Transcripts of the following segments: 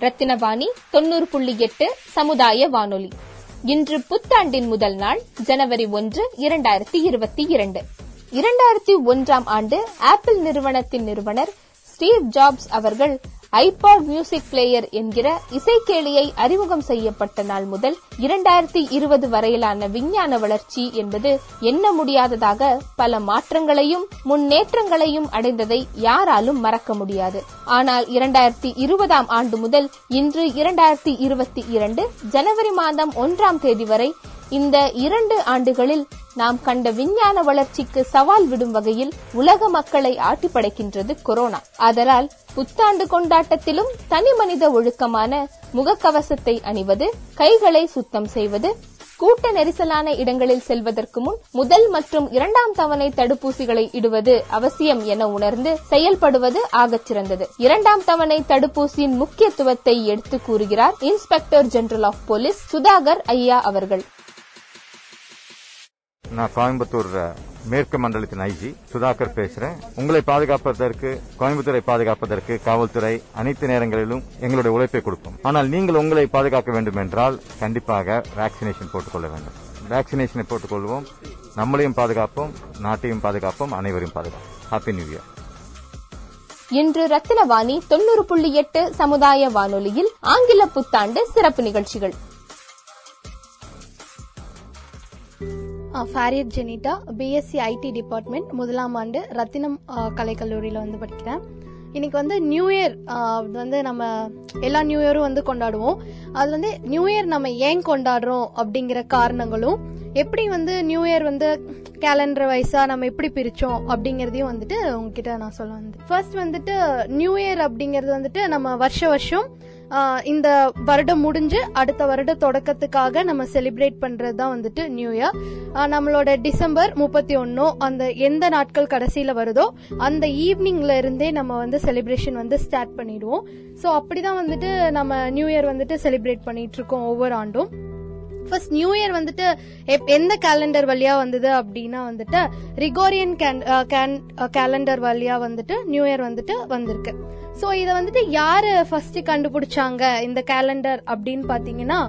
ரத்தினவாணி தொண்ணூறு புள்ளி எட்டு சமுதாய வானொலி இன்று புத்தாண்டின் முதல் நாள் ஜனவரி ஒன்று இரண்டாயிரத்தி இருபத்தி இரண்டு. இரண்டாயிரத்தி ஒன்றாம் ஆண்டு ஆப்பிள் நிறுவனத்தின் நிறுவனர் ஸ்டீவ் ஜாப்ஸ் அவர்கள் ஐபாட் மியூசிக் பிளேயர் என்கிற இசைக்கேளியை அறிமுகம் செய்யப்பட்ட நாள் முதல் இரண்டாயிரத்தி இருபது வரையிலான விஞ்ஞான வளர்ச்சி என்பது எண்ண முடியாததாக பல மாற்றங்களையும் முன்னேற்றங்களையும் அடைந்ததை யாராலும் மறக்க முடியாது. ஆனால் இரண்டாயிரத்தி இருபதாம் ஆண்டு முதல் இன்று இரண்டாயிரத்தி இருபத்தி இரண்டு ஜனவரி மாதம் ஒன்றாம் தேதி வரை இந்த இரண்டு ஆண்டுகளில் நாம் கண்ட விஞ்ஞான வளர்ச்சிக்கு சவால் விடும் வகையில் உலக மக்களை ஆட்டி படைக்கின்றது கொரோனா. அதனால் புத்தாண்டு கொண்டாட்டத்திலும் தனி மனித ஒழுக்கமான முகக்கவசத்தை அணிவது கைகளை சுத்தம் செய்வது கூட்ட நெரிசலான இடங்களில் செல்வதற்கு முன் முதல் மற்றும் இரண்டாம் தவணை தடுப்பூசிகளை இடுவது அவசியம் என உணர்ந்து செயல்படுவது ஆகச் சிறந்தது. இரண்டாம் தவணை தடுப்பூசியின் முக்கியத்துவத்தை எடுத்து கூறுகிறார் inspector general of police Sudhakar ஐயா அவர்கள். நான் கோயம்புத்தூர் மேற்கு மண்டலத்தின் ஐஜி சுதாகர் பேசுறேன். உங்களை பாதுகாப்பதற்கு கோயம்புத்தூரை பாதுகாப்பதற்கு காவல்துறை அனைத்து நேரங்களிலும் எங்களுடைய உழைப்பை கொடுக்கும். ஆனால் நீங்கள் உங்களை பாதுகாக்க வேண்டும் என்றால் கண்டிப்பாக வேக்சினேஷன் போட்டுக்கொள்ள வேண்டும். வேக்சினேஷனை போட்டுக்கொள்வோம். நம்மளையும் பாதுகாப்போம் நாட்டையும் பாதுகாப்போம் அனைவரையும் பாதுகாப்போம். ஹாப்பி நியூ இயர் இன்று ரத்தினவாணி தொண்ணூறு புள்ளி எட்டு சமுதாய வானொலியில் ஆங்கில புத்தாண்டு சிறப்பு நிகழ்ச்சிகள். ஃபேரியட் ஜெனிட்டா பிஎஸ்சி ஐடி டிபார்ட்மெண்ட் முதலாம் ஆண்டு ரத்தினம் கலைக்கல்லூரியில் வந்து படிக்கிறேன். இன்னைக்கு வந்து நியூ இயர் வந்து நம்ம எல்லா நியூ இயரும் வந்து கொண்டாடுவோம். அது வந்து நியூ இயர் நம்ம ஏன் கொண்டாடுறோம் அப்படிங்கிற காரணங்களும் எப்படி வந்து நியூ இயர் வந்து கேலண்டர் வைஸா நம்ம எப்படி பிரிச்சோம் அப்படிங்கறதையும் வந்துட்டு உங்ககிட்ட நான் சொல்ல வந்து ஃபர்ஸ்ட் வந்துட்டு நியூ இயர் அப்படிங்கறது வந்துட்டு நம்ம வருஷ வருஷம் இந்த வருடம் முடிஞ்சு அடுத்த வருட தொடக்கத்துக்காக நம்ம செலிப்ரேட் பண்றது தான் வந்துட்டு நியூ இயர் நம்மளோட டிசம்பர் முப்பத்தி ஒன்னோ அந்த எந்த நாட்கள் கடைசியில வருதோ அந்த ஈவினிங்ல இருந்தே நம்ம வந்து செலிப்ரேஷன் வந்து ஸ்டார்ட் பண்ணிடுவோம். ஸோ அப்படிதான் வந்துட்டு நம்ம நியூ இயர் வந்துட்டு செலிப்ரேட் பண்ணிட்டு இருக்கோம் ஒவ்வொரு ஆண்டும். ஃபர்ஸ்ட் நியூ இயர் வந்துட்டு எந்த கேலண்டர் வழியா வந்தது அப்படின்னா வந்துட்டு ரிகோரியன் கேலண்டர் uh, uh, வழியா வந்துட்டு நியூ இயர் வந்துட்டு வந்திருக்கு. ஸோ இதை வந்துட்டு யாரு ஃபர்ஸ்ட் கண்டுபிடிச்சாங்க இந்த கேலண்டர் அப்படின்னு பாத்தீங்கன்னா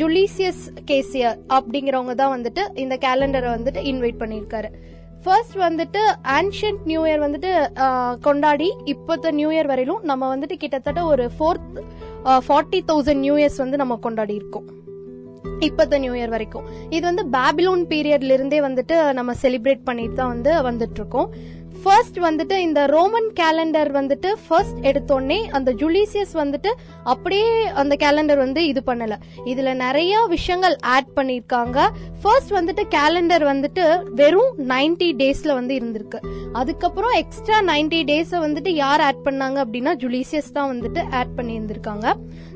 ஜுலீசியஸ் uh, கேசியர் அப்படிங்கிறவங்க தான் வந்துட்டு இந்த கேலண்டரை வந்துட்டு இன்வைட் பண்ணியிருக்காரு. ஃபர்ஸ்ட் வந்துட்டு ஆன்ஷியன்ட் நியூ இயர் வந்துட்டு கொண்டாடி இப்போத்த நியூ இயர் வரையிலும் நம்ம வந்துட்டு கிட்டத்தட்ட ஒரு fourth forty thousand new years வந்து நம்ம கொண்டாடி இருக்கோம். இப்பத்த நியூ இயர் வரைக்கும். இது வந்து பேபிலோன் பீரியட்ல இருந்தே வந்துட்டு நம்ம செலிப்ரேட் பண்ணிட்டு தான் வந்து வந்துட்டு இருக்கோம். ஃபர்ஸ்ட் வந்துட்டு இந்த ரோமன் கேலண்டர் வந்துட்டு ஃபர்ஸ்ட் எடுத்தோடனே அந்த ஜூலிசியஸ் வந்துட்டு அப்படியே அந்த கேலண்டர் வந்து இது பண்ணல. இதுல நிறைய விஷயங்கள் ஆட் பண்ணிருக்காங்க ஃபர்ஸ்ட் வந்துட்டு கேலண்டர் வந்துட்டு வெறும் நைன்டி டேஸ்ல வந்து இருந்திருக்கு. அதுக்கப்புறம் எக்ஸ்ட்ரா நைன்டி டேஸ் வந்துட்டு யார் ஆட் பண்ணாங்க அப்படின்னா ஜூலிசியஸ் தான் வந்துட்டு ஆட் பண்ணி இருந்திருக்காங்க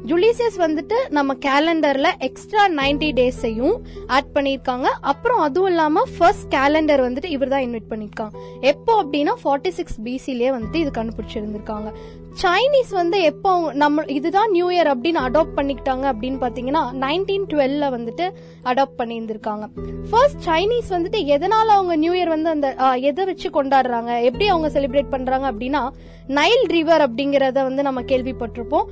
ஜுலீசியஸ் வந்துட்டு நம்ம கேலண்டர்ல எக்ஸ்ட்ரா நைன்டி டேஸையும் ஆட் பண்ணிருக்காங்க அப்புறம் அதுவும் இல்லாம ஃபர்ஸ்ட் கேலண்டர் வந்துட்டு இவர் தான் இன்வைட் பண்ணிருக்காங்க எப்போ அப்படின்னா ஃபார்ட்டி சிக்ஸ் பிசிலேயே வந்துட்டு இது கண்டுபிடிச்சிருந்திருக்காங்க சைனீஸ் வந்து எப்போ நம்ம இதுதான் நியூ இயர் அப்படின்னு அடாப்ட் பண்ணிக்கிட்டாங்க அப்படின்னு பாத்தீங்கன்னா நைன்டீன் டுவெல்ல வந்துட்டு அடாப்ட் பண்ணியிருந்திருக்காங்க. ஃபர்ஸ்ட் சைனீஸ் வந்துட்டு எதனால அவங்க நியூ இயர் வந்து அந்த எதை வச்சு கொண்டாடுறாங்க எப்படி அவங்க செலிப்ரேட் பண்றாங்க அப்படின்னா நைல் ரிவர் அப்படிங்கறத வந்து நம்ம கேள்விப்பட்டிருப்போம்.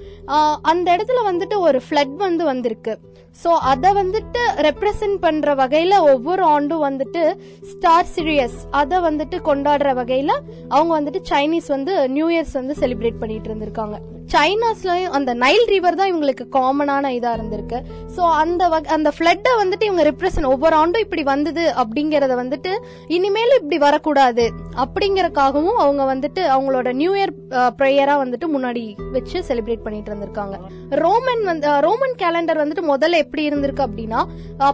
அந்த இடத்துல வந்துட்டு ஒரு ஃபிளட் வந்து வந்திருக்கு. ஸோ அதை வந்துட்டு ரெப்ரசன்ட் பண்ற வகையில ஒவ்வொரு ஆண்டும் வந்துட்டு ஸ்டார் சீரியஸ் அதை வந்துட்டு கொண்டாடுற வகையில அவங்க வந்துட்டு சைனீஸ் வந்து நியூ இயர்ஸ் வந்து செலிப்ரேட் பண்ணிட்டு இருந்திருக்காங்க. சைனாஸ்லயும் அந்த நைல் ரிவர் தான் இவங்களுக்கு காமனான இதா இருந்திருக்கு. சோ அந்த அந்த பிளட்டை வந்துட்டு இவங்க ரிப்ரசன்ட் ஒவ்வொரு ஆண்டும் இப்படி வந்தது அப்படிங்கறத வந்துட்டு இனிமேல் இப்படி வரக்கூடாது அப்படிங்கறக்காகவும் அவங்க வந்துட்டு அவங்களோட நியூ இயர் ப்ரேயரா வந்துட்டு முன்னாடி வச்சு செலிப்ரேட் பண்ணிட்டு இருந்திருக்காங்க. ரோமன் வந்து ரோமன் கேலண்டர் வந்துட்டு முதல்ல எப்படி இருந்திருக்கு அப்படின்னா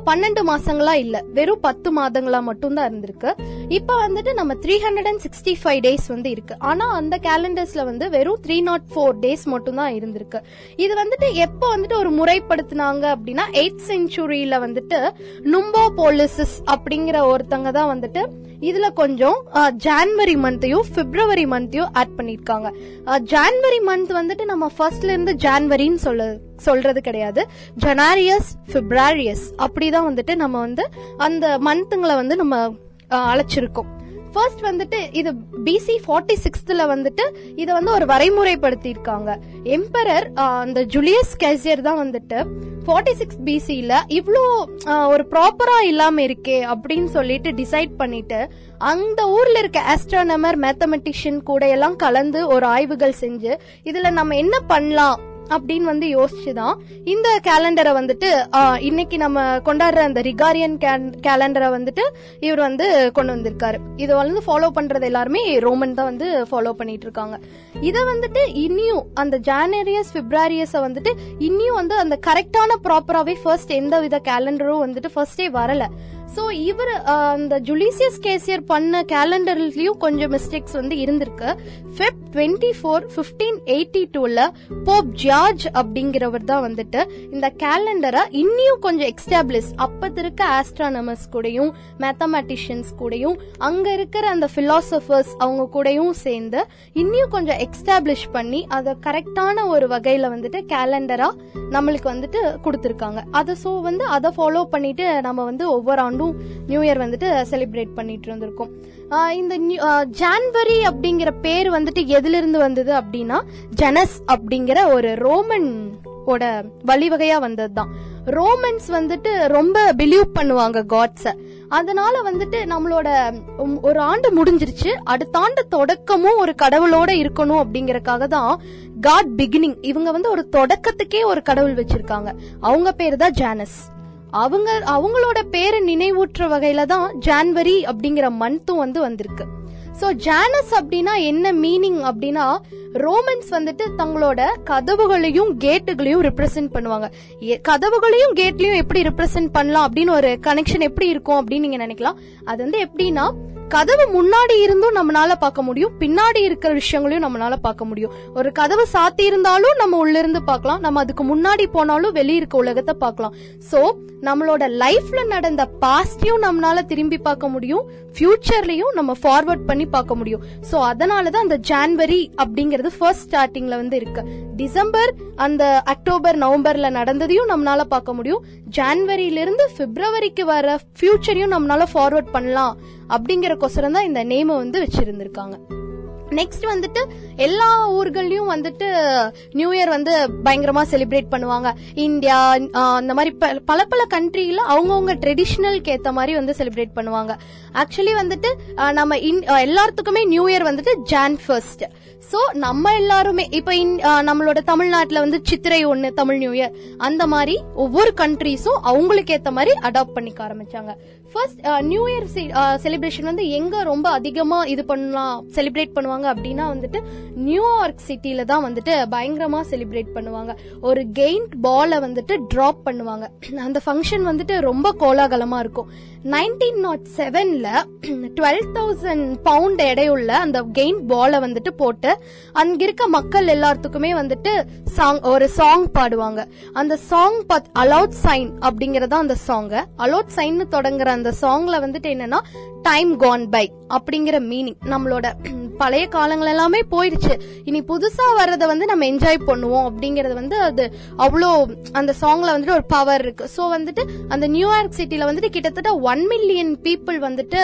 பன்னெண்டு மாசங்களா இல்ல வெறும் பத்து மாதங்களா மட்டும் தான் இருந்திருக்கு. இப்ப வந்துட்டு நம்ம three hundred and sixty five days வந்து இருக்கு. ஆனா அந்த கேலண்டர்ஸ்ல வந்து வெறும் த்ரீ நாட் ஃபோர் டேஸ் மட்டும் தான் இருந்திருக்கு. இது வந்துட்டு எப்போ வந்துட்டு ஒரு முறைப்படுத்தினாங்க அப்படின்னா எயிட் செஞ்சுரியில வந்துட்டு நும்போ போலிசஸ் அப்படிங்கிற ஒருத்தங்க தான் வந்துட்டு இதுல கொஞ்சம் ஜான்வரி மந்த்தையும் பிப்ரவரி மந்த்தையும் ஆட் பண்ணிருக்காங்க ஜான்வரி மந்த் வந்துட்டு நம்ம ஃபர்ஸ்ட்ல இருந்து ஜான்வரின்னு சொல்ல சொல்றது கிடையாது. ஜனாரியஸ் பிப்ராரியஸ் அப்படிதான் வந்துட்டு நம்ம வந்து அந்த மந்த்துங்களை வந்து நம்ம அழைச்சிருக்கோம். ஃபர்ஸ்ட் வந்துட்டு இது பிசி ஃபார்ட்டி சிக்ஸ்த்ல வந்துட்டு இதை வந்து ஒரு வரைமுறைப்படுத்தி இருக்காங்க எம்பரர் அந்த ஜூலியஸ் கேசியர் தான் வந்துட்டு ஃபார்ட்டி சிக்ஸ் பிசியில் இவ்வளோ ஒரு ப்ராப்பரா இல்லாம இருக்கே அப்படின்னு சொல்லிட்டு டிசைட் பண்ணிட்டு அந்த ஊர்ல இருக்க ஆஸ்ட்ரானமர் மேத்தமெட்டிஷியன் கூட எல்லாம் கலந்து ஒரு ஆய்வுகள் செஞ்சு இதுல நம்ம என்ன பண்ணலாம் அப்படின்னு வந்து யோசிச்சுதான். இந்த கேலண்டரை வந்துட்டு இன்னைக்கு நம்ம கொண்டாடுற அந்த ரிகாரியன் கேலண்டரை வந்துட்டு இவர் வந்து கொண்டு வந்திருக்காரு. இதை வந்து ஃபாலோ பண்றது எல்லாருமே ரோமன் தான் வந்து ஃபாலோ பண்ணிட்டு இருக்காங்க இதை வந்துட்டு இன்னியும் அந்த ஜானரியஸ் பிப்ரவரியஸ வந்துட்டு இன்னியும் வந்து அந்த கரெக்டான ப்ராப்பராகவே ஃபர்ஸ்ட் எந்த வித கேலண்டரும் வந்துட்டு ஃபர்ஸ்டே வரல. சோ இவர் அந்த ஜுலிசியஸ் கேசியர் பண்ண கேலண்டர்லயும் கொஞ்சம் மிஸ்டேக்ஸ் வந்து இருந்திருக்கு. Feb twenty four fifteen eighty டூல போப் ஜார்ஜ் அப்படிங்கிறவர் தான் வந்துட்டு இந்த கேலண்டரை இன்னியும் கொஞ்சம் எக்ஸ்டாப்ளிஷ் அப்பத்து இருக்க ஆஸ்ட்ரானமர்ஸ் கூடயும் மேத்தமேட்டிஷியன்ஸ் கூடயும் அங்க இருக்கிற அந்த பிலாசபர்ஸ் அவங்க கூடயும் சேர்ந்து இன்னியும் கொஞ்சம் எக்ஸ்டாப்ளிஷ் பண்ணி அதை கரெக்டான ஒரு வகையில வந்துட்டு கேலண்டரா நம்மளுக்கு வந்துட்டு கொடுத்துருக்காங்க. அதை ஸோ வந்து அதை ஃபாலோ பண்ணிட்டு நம்ம வந்து ஒவ்வொரு ஆண்டும் நியூ இயர் வந்துட்டு செலிப்ரேட் பண்ணிட்டு இருந்திருக்கோம். இந்த ஜான்வரி அப்படிங்கிற பேர் வந்துட்டு எதுல இருந்து வந்தது அப்படின்னா ஜெனஸ் அப்படிங்கிற ஒரு ரோமன் ஓட வழிவகையா வந்ததுதான். ரோமன்ஸ் வந்துட்டு ரொம்ப பிலீவ் பண்ணுவாங்க காட்ஸ அதனால வந்துட்டு நம்மளோட ஒரு ஆண்டு முடிஞ்சிருச்சு. அடுத்த ஆண்டு தொடக்கமும் ஒரு கடவுளோட இருக்கணும் அப்படிங்கறக்காக தான் காட் பிகினிங் இவங்க வந்து ஒரு தொடக்கத்துக்கே ஒரு கடவுள் வச்சிருக்காங்க. அவங்க பேரு தான் ஜானஸ் அவங்க அவங்களோட பேரை நினைவூற்ற வகையில தான் ஜான்வரி அப்படிங்கிற மந்த்தும் வந்து வந்திருக்கு. ஸோ ஜானஸ் அப்படின்னா என்ன மீனிங் அப்படின்னா ரோமன்ஸ் வந்துட்டு தங்களோட கதவுகளையும் கேட்டுகளையும் ரிப்ரசென்ட் பண்ணுவாங்க. கதவுகளையும் கேட்லயும் எப்படி ரிப்ரசென்ட் பண்ணலாம் அப்படின்னு ஒரு கனெக்ஷன் எப்படி இருக்கும் அப்படின்னு நீங்க நினைக்கலாம். அது வந்து எப்படின்னா கதவு முன்னாடி இருந்தும் நம்மளால பார்க்க முடியும் பின்னாடி இருக்கிற விஷயங்களையும் நம்மளால பார்க்க முடியும். ஒரு கதவு சாத்தி இருந்தாலும் நம்ம உள்ள இருந்து பார்க்கலாம் நம்ம அதுக்கு முன்னாடி போனாலும் வெளியே இருக்க உலகத்தை பார்க்கலாம். சோ நம்மளோட லைஃப்ல நடந்த பாஸ்டையும் நம்மளால திரும்பி பார்க்க முடியும் ஃபியூச்சர்லயும் நம்ம ஃபார்வர்ட் பண்ணி பார்க்க முடியும். சோ அதனாலதான் அந்த ஜான்வரி அப்படிங்கிறது ஃபர்ஸ்ட் ஸ்டார்டிங்ல வந்து இருக்கு. டிசம்பர் அந்த அக்டோபர் நவம்பர்ல நடந்ததையும் நம்மளால பார்க்க முடியும். ஜான்வரியில இருந்து பிப்ரவரிக்கு வர ஃபியூச்சரையும் நம்மளால ஃபார்வர்ட் பண்ணலாம் அப்படிங்கிற கொசரம் தான் இந்த நேமை வந்து வச்சிருந்திருக்காங்க. நெக்ஸ்ட் வந்துட்டு எல்லா ஊர்கள்லயும் வந்துட்டு நியூ இயர் வந்து பயங்கரமா செலிப்ரேட் பண்ணுவாங்க. இந்தியா அந்த மாதிரி ப- பல பல கண்ட்ரியில அவங்கவுங்க ட்ரெடிஷ்னலுக்கு ஏத்த மாதிரி வந்து செலிப்ரேட் பண்ணுவாங்க. ஆக்சுவலி வந்துட்டு நம்ம இன்- எல்லாத்துக்குமே நியூ இயர் வந்துட்டு ஜான் ஃபர்ஸ்ட் சோ நம்ம எல்லாருமே இப்ப இன்- நம்மளோட தமிழ்நாட்டுல வந்து சித்திரை ஒண்ணு தமிழ் நியூ இயர் அந்த மாதிரி ஒவ்வொரு கண்ட்ரீஸும் அவங்களுக்கு ஏத்த மாதிரி அடாப்ட் பண்ணிக்க ஆரம்பிச்சாங்க. ஃபர்ஸ்ட் நியூ இயர் செலிப்ரேஷன் வந்து எங்க ரொம்ப அதிகமா இது பண்ணலாம் செலிப்ரேட் பண்ணுவாங்க அப்படின்னா வந்துட்டு நியூயார்க் சிட்டில தான் வந்துட்டு பயங்கரமா செலிப்ரேட் பண்ணுவாங்க. ஒரு கெயின்ட் பாலை வந்துட்டு டிராப் பண்ணுவாங்க. அந்த ஃபங்க்ஷன் வந்துட்டு ரொம்ப கோலாகலமா இருக்கும். நைன்டீன் நாட் செவன்ல டுவெல் தௌசண்ட் பவுண்ட் எடையுள்ள அந்த கெயின்ட் பாலை வந்துட்டு போட்டு அங்க இருக்க மக்கள் எல்லாத்துக்குமே வந்துட்டு சாங் ஒரு சாங் பாடுவாங்க. அந்த சாங் அலவுட் சைன் அப்படிங்கறதா அந்த சாங் அலவுட் சைன் தொடங்குற அந்த சாங்ல வந்துட்டு என்னன்னா டைம் கான் பை அப்படிங்கிற மீனிங் நம்மளோட பழைய காலங்கள் எல்லாமே போயிடுச்சு. இனி புதுசா வர்றத வந்து நம்ம என்ஜாய் பண்ணுவோம் அப்படிங்கறது வந்து அது அவ்வளோ அந்த சாங்ல வந்துட்டு ஒரு பவர் இருக்கு. சோ வந்துட்டு அந்த நியூயார்க் சிட்டில வந்துட்டு கிட்டத்தட்ட ஒன் மில்லியன் பீப்புள் வந்துட்டு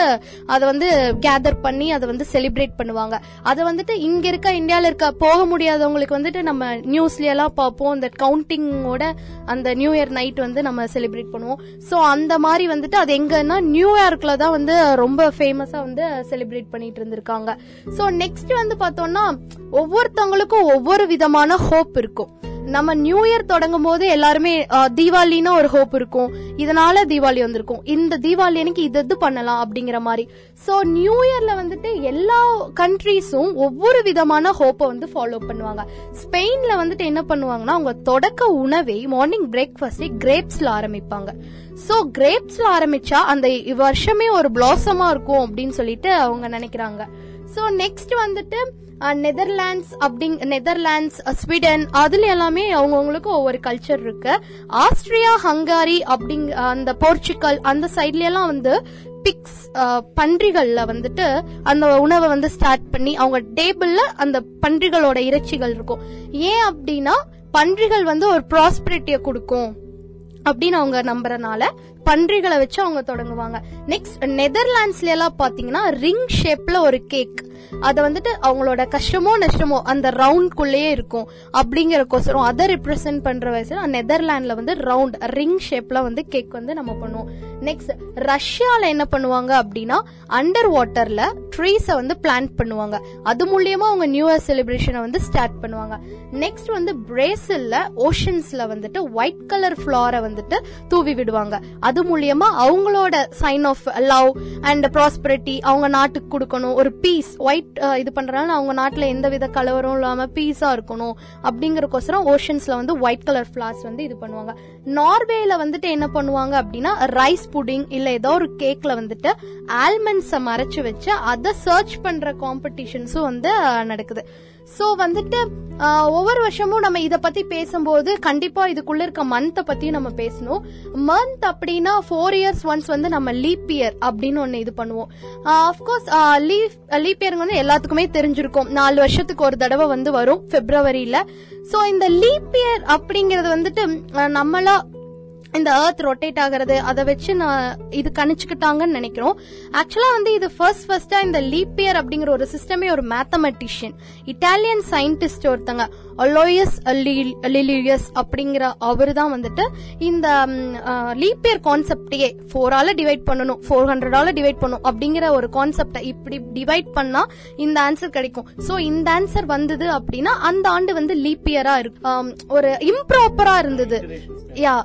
அதை வந்து கேதர் பண்ணி அதை வந்து செலிப்ரேட் பண்ணுவாங்க. அதை வந்துட்டு இங்க இருக்க இந்தியாவில் இருக்க போக முடியாதவங்களுக்கு வந்துட்டு நம்ம நியூஸ்ல எல்லாம் பார்ப்போம். அந்த கவுண்டிங்கோட அந்த நியூ இயர் நைட் வந்து நம்ம செலிப்ரேட் பண்ணுவோம். சோ அந்த மாதிரி வந்துட்டு அது எங்கன்னா நியூயார்க்ல தான் வந்து ரொம்ப ஃபேமஸா வந்து செலிப்ரேட் பண்ணிட்டு இருந்திருக்காங்க. சோ நெக்ஸ்ட் வந்து பார்த்தோம்னா ஒவ்வொருத்தவங்களுக்கும் ஒவ்வொரு விதமான ஹோப் இருக்கும். நம்ம நியூ இயர் தொடங்கும் போது எல்லாருமே அஹ், தீபாவளின்னா ஒரு ஹோப் இருக்கும். இதனால தீபாவளி வந்திருக்கும். இந்த தீபாவளி அன்னைக்கு இது இது பண்ணலாம் அப்படிங்கிற மாதிரி. சோ நியூ இயர்ல வந்துட்டு எல்லா கண்ட்ரீஸும் ஒவ்வொரு விதமான ஹோப்பை வந்து ஃபாலோ பண்ணுவாங்க. ஸ்பெயின்ல வந்துட்டு என்ன பண்ணுவாங்கன்னா அவங்க தொடக்க உணவை மார்னிங் பிரேக்ஃபாஸ்டே கிரேப்ஸ்ல ஆரம்பிப்பாங்க. சோ கிரேப்ஸ்ல ஆரம்பிச்சா அந்த வருஷமே ஒரு பிளாசமா இருக்கும் அப்படின்னு சொல்லிட்டு அவங்க நினைக்கிறாங்க. ஸோ நெக்ஸ்ட் வந்துட்டு uh, நெதர்லாண்ட்ஸ் அப்படிங் நெதர்லாண்ட்ஸ் ஸ்வீடன் uh, அதுல எல்லாமே அவங்கவுங்களுக்கு ஒவ்வொரு கல்ச்சர் இருக்கு. ஆஸ்திரியா ஹங்காரி அப்படிங் uh, அந்த போர்ச்சுக்கல் அந்த சைட்ல எல்லாம் வந்து பிக்ஸ் பன்றிகள்ல வந்துட்டு அந்த உணவை வந்து ஸ்டார்ட் பண்ணி அவங்க டேபிள்ல அந்த பன்றிகளோட இறைச்சிகள் இருக்கும். ஏன் அப்படின்னா பன்றிகள் வந்து ஒரு ப்ராஸ்பரிட்டியை கொடுக்கும் அப்படின்னு அவங்க நம்புறனால பன்றிகளை வச்சு அவங்க தொடங்குவாங்க. நெக்ஸ்ட் நெதர்லாண்ட்ஸ்ல எல்லாம் பாத்தீங்கன்னா ரிங் ஷேப்ல ஒரு கேக் அதை வந்துட்டு அவங்களோட கஷ்டமோ நஷ்டமோ அந்த ரவுண்ட்குள்ளேயே இருக்கும். அப்படிங்கறக்கோசரம் அதை ரெப்ரசென்ட் பண்ற வயசுல நெதர்லாண்ட்ல வந்து ரவுண்ட் ரிங் ஷேப்ல வந்து கேக் வந்து நம்ம பண்ணுவோம். நெக்ஸ்ட் ரஷ்யால என்ன பண்ணுவாங்க அப்படின்னா அண்டர் வாட்டர்ல ட்ரீஸ வந்து பிளான்ட் பண்ணுவாங்க. அது மூலியமா அவங்க நியூ இயர் செலிப்ரேஷனை வந்து ஸ்டார்ட் பண்ணுவாங்க. நெக்ஸ்ட் வந்து பிரேசில்ல ஓஷன்ஸ்ல வந்துட்டு ஒயிட் கலர் ஃபிளாரை வந்துட்டு தூவி விடுவாங்க. அது மூலியமா அவங்களோட sign of love and prosperity அவங்க நாட்டுக்கு கொடுக்கணும். ஒரு பீஸ் ஒயிட் இது பண்றதுனால அவங்க நாட்டுல எந்த வித கலவரம் இல்லாம பீஸா இருக்கணும் அப்படிங்கறக்கோசரம் ஓஷன்ஸ்ல வந்து ஒயிட் கலர் ஃபிளாஸ் வந்து இது பண்ணுவாங்க. நார்வேல வந்துட்டு என்ன பண்ணுவாங்க அப்படின்னா ரைஸ் புடிங் இல்ல ஏதோ ஒரு கேக்ல வந்துட்டு ஆல்மண்ட்ஸ மறைச்சு வச்சு அதை சர்ச் பண்ற காம்படிஷன்ஸும் வந்து நடக்குது. சோ வந்துட்டு ஒவ்வொரு வருஷமும் நம்ம இத பத்தி பேசும்போது கண்டிப்பா இதுக்குள்ள இருக்க மந்த் பத்தி நம்ம பேசணும். மந்த் அப்படின்னா ஃபோர் இயர்ஸ் ஒன்ஸ் வந்து நம்ம லீப் இயர் அப்படின்னு ஒன்னு இது பண்ணுவோம். அஃப்கோர்ஸ் லீப் லீப் இயர் வந்து எல்லாத்துக்குமே தெரிஞ்சிருக்கும். நாலு வருஷத்துக்கு ஒரு தடவை வந்து வரும் பிப்ரவரியில சோ இந்த லீப் இயர் அப்படிங்கறது வந்துட்டு நம்மளா இந்த எர்த் ரொட்டேட் ஆகுறது அதை வச்சு நான் இது கணிச்சுக்கிட்டாங்கன்னு நினைக்கிறோம். ஆக்சுவலா வந்து இது ஃபர்ஸ்ட் ஃபர்ஸ்டா இந்த லீப் இயர் அப்படிங்கிற ஒரு சிஸ்டமே ஒரு மேத்தமெட்டிஷியன் இட்டாலியன் சயின்டிஸ்ட் ஒருத்தங்க அலோயஸ் லிலியஸ் அப்படிங்கிற அவரு தான் வந்துட்டு இந்த லீப் இயர் கான்செப்டையே ஃபோரால டிவைட் பண்ணணும் ஃபோர் ஹண்ட்ரடால டிவைட் பண்ணணும் அப்படிங்கிற ஒரு கான்செப்டை இப்படி டிவைட் பண்ணா இந்த ஆன்சர் கிடைக்கும். சோ இந்த ஆன்சர் வந்தது அப்படின்னா அந்த ஆண்டு வந்து லீப் இயரா இருக்கு ஒரு இம்ப்ராப்பரா இருந்தது. யா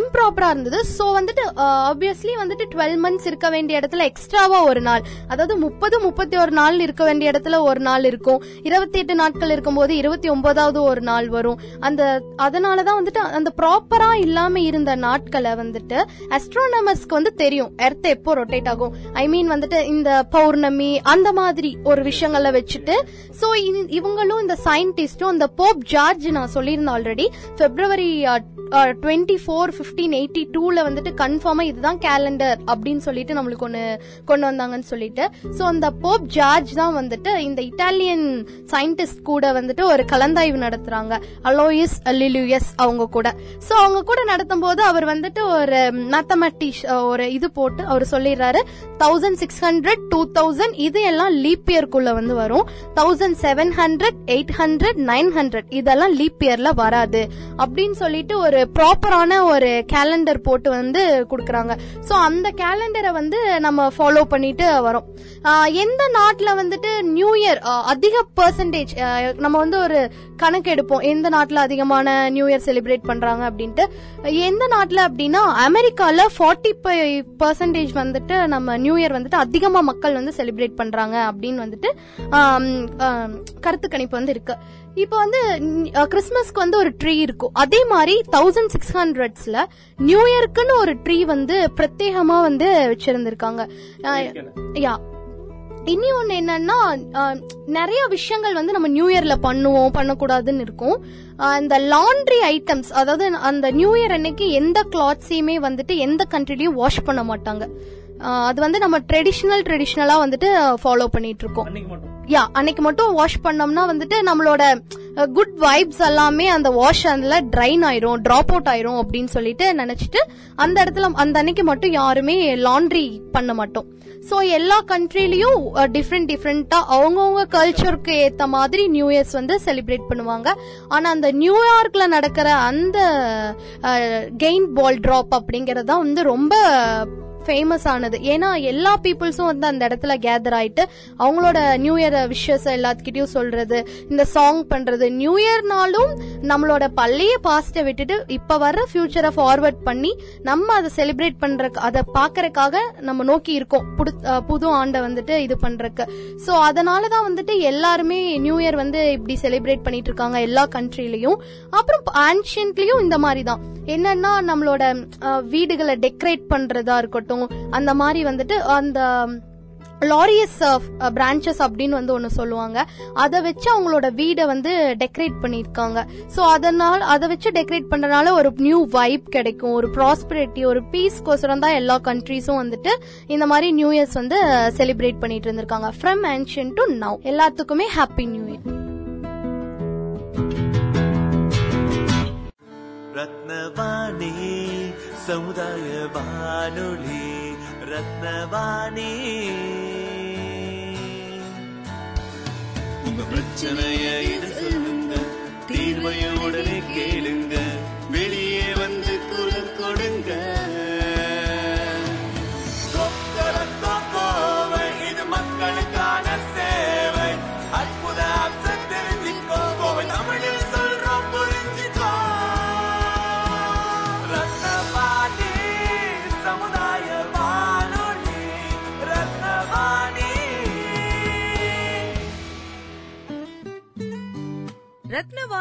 இம்ப்ராப்பரா இருந்தது. சோ வந்துட்டு ஆப்வியஸ்லி வந்துட்டு டுவெல் மந்த்ஸ் இருக்க வேண்டிய இடத்துல எக்ஸ்ட்ராவா ஒரு நாள். அதாவது முப்பது முப்பத்தி ஒரு நாள் இருக்க வேண்டிய இடத்துல ஒரு நாள் இருக்கும். இருபத்தி எட்டு நாட்கள் இருக்கும்போது இருபத்தி ஒன்பதாவது ஒரு நாள் வரும். அந்த அதனாலதான் வந்துட்டு அந்த ப்ராப்பரா இல்லாம இருந்த நாட்களை வந்துட்டு அஸ்ட்ரானமர்ஸ்க்கு வந்து தெரியும். எர்த் எப்போ ரொட்டேட் ஆகும்? ஐ மீன் வந்துட்டு இந்த பௌர்ணமி அந்த மாதிரி ஒரு விஷயங்கள்ல வச்சுட்டு சோ இவங்களும் இந்த சயின்டிஸ்டும் இந்த போப் ஜார்ஜ் நான் சொல்லியிருந்தேன் ஆல்ரெடி பிப்ரவரி twenty four four fifteen eighty டூல வந்துட்டு கன்ஃபார்மா இதுதான் கேலண்டர் அப்படின்னு சொல்லிட்டு நம்மளுக்கு ஒன்று கொண்டு வந்தாங்கன்னு சொல்லிட்டு. சோ அந்த போப் ஜார்ஜ் தான் வந்துட்டு இந்த இட்டாலியன் சயின்டிஸ்ட் கூட வந்துட்டு ஒரு கலந்தாய்வு நடத்துறாங்க. அலோயிஸ் லிலுயஸ் அவங்க கூட. சோ அவங்க கூட நடத்தும் போது அவர் வந்துட்டு ஒரு மேத்தமெட்டிஷ் ஒரு இது போட்டு அவர் சொல்லிடுறாரு thousand six hundred two thousand இது எல்லாம் லீப் இயர்க்குள்ள வந்து வரும். Thousand seven hundred eight hundred nine hundred இதெல்லாம் லீப் இயர்ல வராது. அப்படின்னு சொல்லிட்டு ஒரு ப்ராப்பரான ஒரு கேலண்டர் போட்டு வந்து கொடுக்குறாங்க. ஸோ அந்த கேலண்டரை வந்து நம்ம ஃபாலோ பண்ணிட்டு வரோம். எந்த நாட்டில் வந்துட்டு நியூ இயர் அதிக பர்சன்டேஜ் நம்ம வந்து ஒரு கணக்கு எடுப்போம். எந்த நாட்டில் அதிகமான நியூ இயர் செலிப்ரேட் பண்ணுறாங்க அப்படின்ட்டு. எந்த நாட்டில் அப்படின்னா அமெரிக்காவில் ஃபார்ட்டி ஃபைவ் பர்சன்டேஜ் வந்துட்டு நம்ம நியூ இயர் வந்துட்டு அதிகமாக மக்கள் வந்து செலிப்ரேட் பண்ணுறாங்க அப்படின்னு வந்துட்டு கருத்து கணிப்பு வந்து இருக்குது இப்போ வந்து கிறிஸ்மஸ்க்கு வந்து ஒரு ட்ரீ இருக்கும். அதே மாதிரி தௌசண்ட் சிக்ஸ் ஹண்ட்ரட்ஸ்ல நியூ இயர்க்குன்னு ஒரு ட்ரீ வந்து பிரத்யேகமா வந்து வச்சிருந்திருக்காங்க. யா. இனி ஒண்ணு என்னன்னா நிறைய விஷயங்கள் வந்து நம்ம நியூ இயர்ல பண்ணுவோம் பண்ணக்கூடாதுன்னு இருக்கும். அஹ், இந்த லாண்ட்ரி ஐட்டம்ஸ் அதாவது அந்த நியூ இயர் அன்னைக்கு எந்த கிளாத்ஸையுமே வந்துட்டு எந்த கண்ட்ரிலயும் வாஷ் பண்ண மாட்டாங்க. அது வந்து நம்ம ட்ரெடிஷ்னல் ட்ரெடிஷ்னலா வந்துட்டு ஃபாலோ பண்ணிட்டு இருக்கோம் யா அன்னைக்கு மட்டும் வாஷ் பண்ணோம்னா வந்துட்டு நம்மளோட குட் வைப்ஸ் எல்லாமே அந்த வாஷ் அதுல ட்ரைன் ஆயிரும் டிராப் அவுட் ஆயிரும் அப்படின்னு சொல்லிட்டு நினைச்சிட்டு அந்த இடத்துல அந்த அன்னைக்கு மட்டும் யாருமே லாண்ட்ரி பண்ண மாட்டோம். சோ எல்லா கண்ட்ரிலயும் டிஃப்ரெண்ட் டிஃப்ரெண்டா அவங்கவுங்க கல்ச்சருக்கு ஏத்த மாதிரி நியூ இயர்ஸ் வந்து செலிப்ரேட் பண்ணுவாங்க. ஆனா அந்த நியூயார்க்ல நடக்கிற அந்த கெயின் பால் டிராப் அப்படிங்கறது வந்து ரொம்ப ஃபேமஸ் ஆனது. ஏன்னா எல்லா பீப்புள்ஸும் வந்து அந்த இடத்துல கேதர் ஆயிட்டு அவங்களோட நியூ இயர் விஷஸ் எல்லாத்துக்கிட்டையும் சொல்றது இந்த சாங் பண்றது. நியூ இயர்னாலும் நம்மளோட பழைய பாஸ்ட விட்டுட்டு இப்ப வர்ற ஃபியூச்சரை ஃபார்வர்ட் பண்ணி நம்ம அதை செலிப்ரேட் பண்ற அதை பாக்குறதுக்காக நம்ம நோக்கி இருக்கோம். புது ஆண்டை வந்துட்டு இது பண்றதுக்கு சோ அதனாலதான் வந்துட்டு எல்லாருமே நியூ இயர் வந்து இப்படி செலிப்ரேட் பண்ணிட்டு இருக்காங்க எல்லா கண்ட்ரிலயும் அப்புறம் ஆன்ஷியன்ட்லயும் இந்த மாதிரி தான் என்னன்னா நம்மளோட வீடுகளை டெக்கரேட் பண்றதா இருக்கட்டும் அந்த மாதிரி வந்துட்டு அந்த லாரியஸ் பிரான்ச்சஸ் அப்படின்னு வந்து ஒன்னு சொல்லுவாங்க. அதை வச்சு அவங்களோட வீடை வந்து டெக்கரேட் பண்ணிருக்காங்க ஸோ அதனால அதை வச்சு டெக்கரேட் பண்றதுனால ஒரு நியூ வைப் கிடைக்கும். ஒரு ப்ராஸ்பரிட்டி ஒரு பீஸ்க்கோசரம் தான் எல்லா கண்ட்ரீஸும் வந்துட்டு இந்த மாதிரி நியூ இயர்ஸ் வந்து செலிப்ரேட் பண்ணிட்டு இருந்திருக்காங்க. ஃப்ரம் ஆன்ஷியன் டு நவ் எல்லாத்துக்குமே ஹாப்பி நியூ இயர் ரத்ன சமுதாய வானொலி ரத்னவாணி. உங்க பிரச்சனையை சொல்லுங்க தீர்வையும்